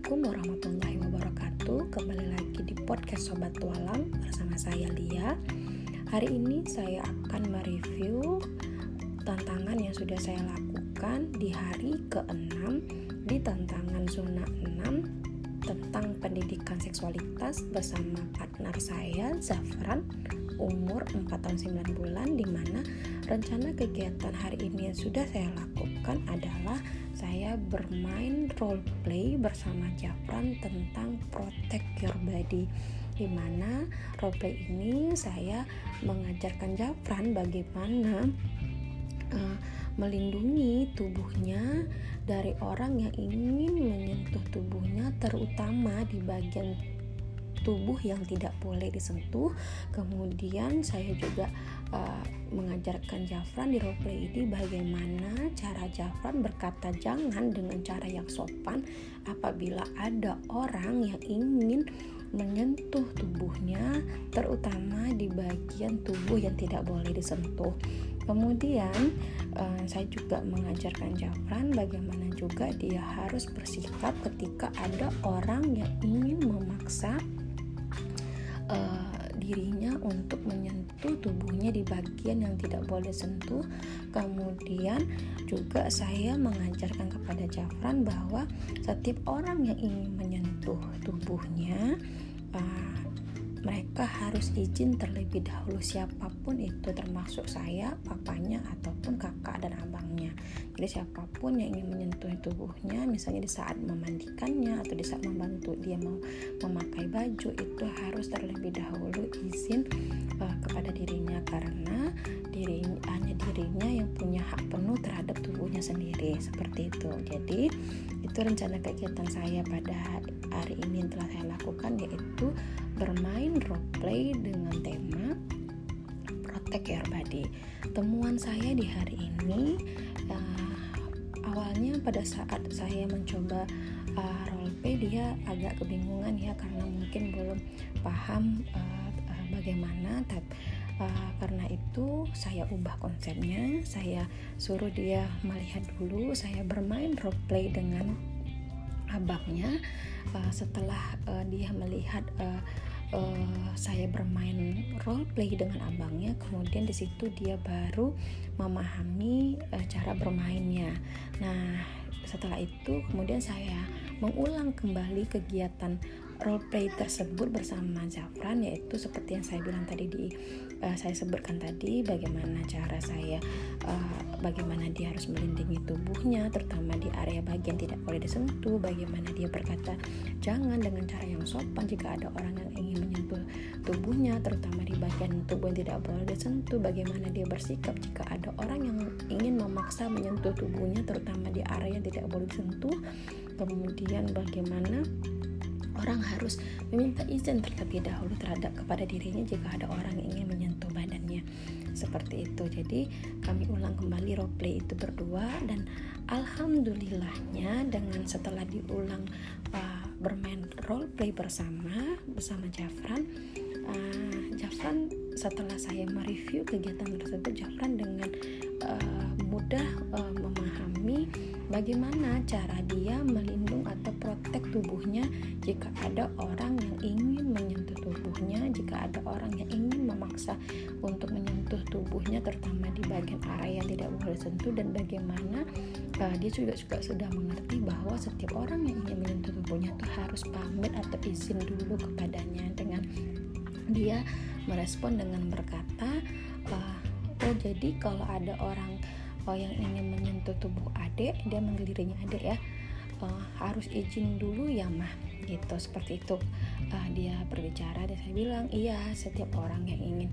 Assalamualaikum warahmatullahi wabarakatuh. Kembali lagi di podcast Sobat Tualang bersama saya Lia. Hari ini saya akan mereview tantangan yang sudah saya lakukan di hari ke-6 di tantangan zona 6 tentang pendidikan seksualitas bersama partner saya Zafran umur 4 tahun 9 bulan di mana rencana kegiatan hari ini yang sudah saya lakukan adalah saya bermain role play bersama Japran tentang protect your body di mana role play ini saya mengajarkan Japran bagaimana uh, melindungi tubuhnya dari orang yang ingin menyentuh tubuhnya terutama di bagian tubuh yang tidak boleh disentuh. Kemudian saya juga uh, mengajarkan Jafran di roleplay ini bagaimana cara Jafran berkata jangan dengan cara yang sopan apabila ada orang yang ingin menyentuh tubuhnya terutama di bagian tubuh yang tidak boleh disentuh. Kemudian uh, saya juga mengajarkan Jafran bagaimana juga dia harus bersikap ketika ada orang yang ingin memaksa uh, dirinya untuk menyentuh tubuhnya di bagian yang tidak boleh sentuh. Kemudian juga saya mengajarkan kepada Jafran bahwa setiap orang yang ingin menyentuh tubuhnya uh, mereka harus izin terlebih dahulu siapa pun itu termasuk saya, papanya ataupun kakak dan abangnya. Jadi siapa pun yang ingin menyentuh tubuhnya, misalnya di saat memandikannya atau di saat membantu dia mau memakai baju itu harus terlebih dahulu izin uh, kepada dirinya karena diri hanya dirinya yang punya hak penuh terhadap tubuhnya sendiri seperti itu. Jadi itu rencana kegiatan saya pada hari ini yang telah saya lakukan yaitu bermain role play dengan tema Protect Your Body. Temuan saya di hari ini uh, awalnya pada saat saya mencoba uh, role play dia agak kebingungan ya karena mungkin belum paham uh, uh, bagaimana tapi uh, karena itu saya ubah konsepnya saya suruh dia melihat dulu saya bermain role play dengan abangnya uh, setelah uh, dia melihat uh, uh, saya bermain role play dengan abangnya kemudian di situ dia baru memahami uh, cara bermainnya. Nah setelah itu kemudian saya mengulang kembali kegiatan role play tersebut bersama Zafran yaitu seperti yang saya bilang tadi di uh, saya sebutkan tadi bagaimana cara saya uh, bagaimana dia harus melindungi tubuhnya terutama di area bagian tidak boleh disentuh bagaimana dia berkata jangan dengan cara yang sopan jika ada orang yang ingin menyentuh tubuhnya terutama di bagian tubuh yang tidak boleh disentuh bagaimana dia bersikap jika ada orang yang ingin memaksa menyentuh tubuhnya terutama di area yang tidak boleh disentuh kemudian bagaimana orang harus meminta izin terlebih dahulu terhadap kepada dirinya jika ada orang yang ingin menyentuh badannya. Seperti itu. Jadi kami ulang kembali role play itu berdua dan alhamdulillahnya dengan setelah diulang uh, bermain role play bersama bersama Jafran uh, Jafran setelah saya mereview kegiatan tersebut Jafran dengan uh, mudah uh, memahami bagaimana cara dia melindung protek tubuhnya jika ada orang yang ingin menyentuh tubuhnya jika ada orang yang ingin memaksa untuk menyentuh tubuhnya terutama di bagian area yang tidak boleh sentuh dan bagaimana uh, dia juga juga sudah mengerti bahwa setiap orang yang ingin menyentuh tubuhnya itu harus pamit atau izin dulu kepadanya dengan dia merespon dengan berkata uh, oh jadi kalau ada orang oh, yang ingin menyentuh tubuh adik dia manggil dirinya adik ya uh, harus izin dulu ya mah gitu seperti itu. Uh, dia berbicara dan saya bilang iya setiap orang yang ingin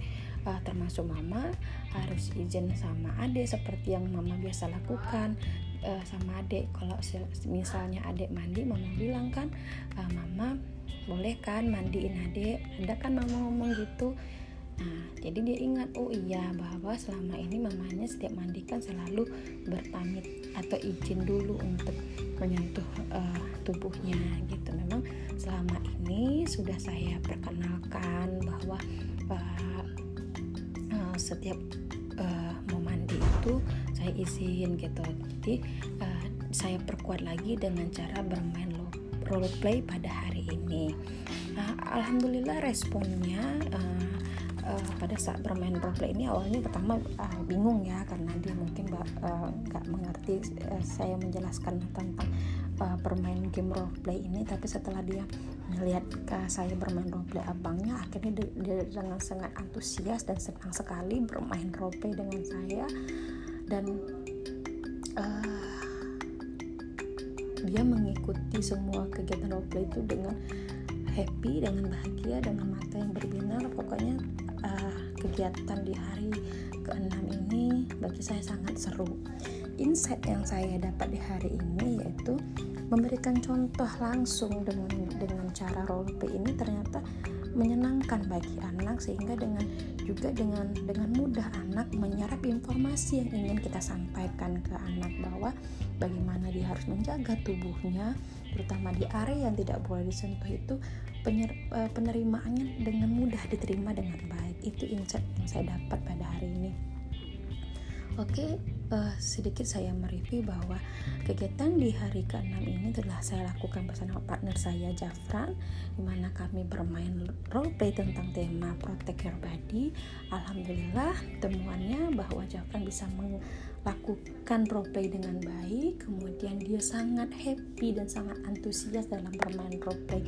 uh, termasuk mama harus izin sama adik seperti yang mama biasa lakukan uh, sama adik. Kalau misalnya adik mandi mama bilang kan uh, mama boleh kan mandiin adik. Ada kan mama ngomong gitu Nah, jadi dia ingat, oh iya bahwa selama ini mamanya setiap mandi kan selalu berpamit atau izin dulu untuk menyentuh uh, tubuhnya gitu. Memang selama ini sudah saya perkenalkan bahwa uh, uh, setiap uh, mau mandi itu saya izin gitu. Jadi uh, saya perkuat lagi dengan cara bermain role play pada hari ini. Uh, Alhamdulillah responnya uh, uh, pada saat bermain roleplay ini awalnya pertama uh, bingung ya karena dia mungkin nggak uh, mengerti uh, saya menjelaskan tentang uh, bermain game roleplay ini. Tapi setelah dia melihat uh, saya bermain roleplay abangnya akhirnya dia, dia dengan sangat antusias dan senang sekali bermain roleplay dengan saya. Dan dia mengikuti semua kegiatan roleplay itu dengan happy dengan bahagia dengan mata yang berbinar. Pokoknya uh, kegiatan di hari ke-6 ini bagi saya sangat seru. Insight yang saya dapat di hari ini yaitu memberikan contoh langsung dengan dengan cara role play ini ternyata menyenangkan bagi anak sehingga dengan juga dengan dengan mudah anak menyerap informasi yang ingin kita sampaikan ke anak bahwa bagaimana dia harus menjaga tubuhnya terutama di area yang tidak boleh disentuh itu penyer, eh, penerimaannya dengan mudah diterima dengan baik. Itu insight yang saya dapat pada hari ini. Oke, uh, sedikit saya mereview bahwa kegiatan di hari ke-6 ini telah saya lakukan bersama partner saya Jafran di mana kami bermain role play tentang tema Protect Your Body. Alhamdulillah temuannya bahwa Jafran bisa melakukan role play dengan baik, kemudian dia sangat happy dan sangat antusias dalam bermain role play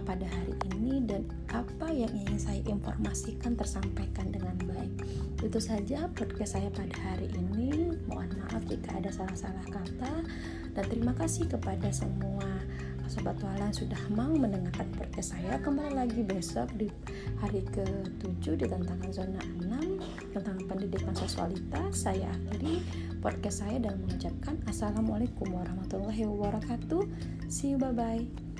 pada hari ini dan apa yang ingin saya informasikan tersampaikan dengan baik. Itu saja podcast saya pada hari ini. Mohon maaf jika ada salah-salah kata. Dan terima kasih kepada semua sobat walan sudah mau mendengarkan podcast saya. Kembali lagi besok di hari ke-7 di tantangan zona 6 tentang pendidikan seksualitas saya akhiri podcast saya dan mengucapkan assalamualaikum warahmatullahi wabarakatuh. See you bye bye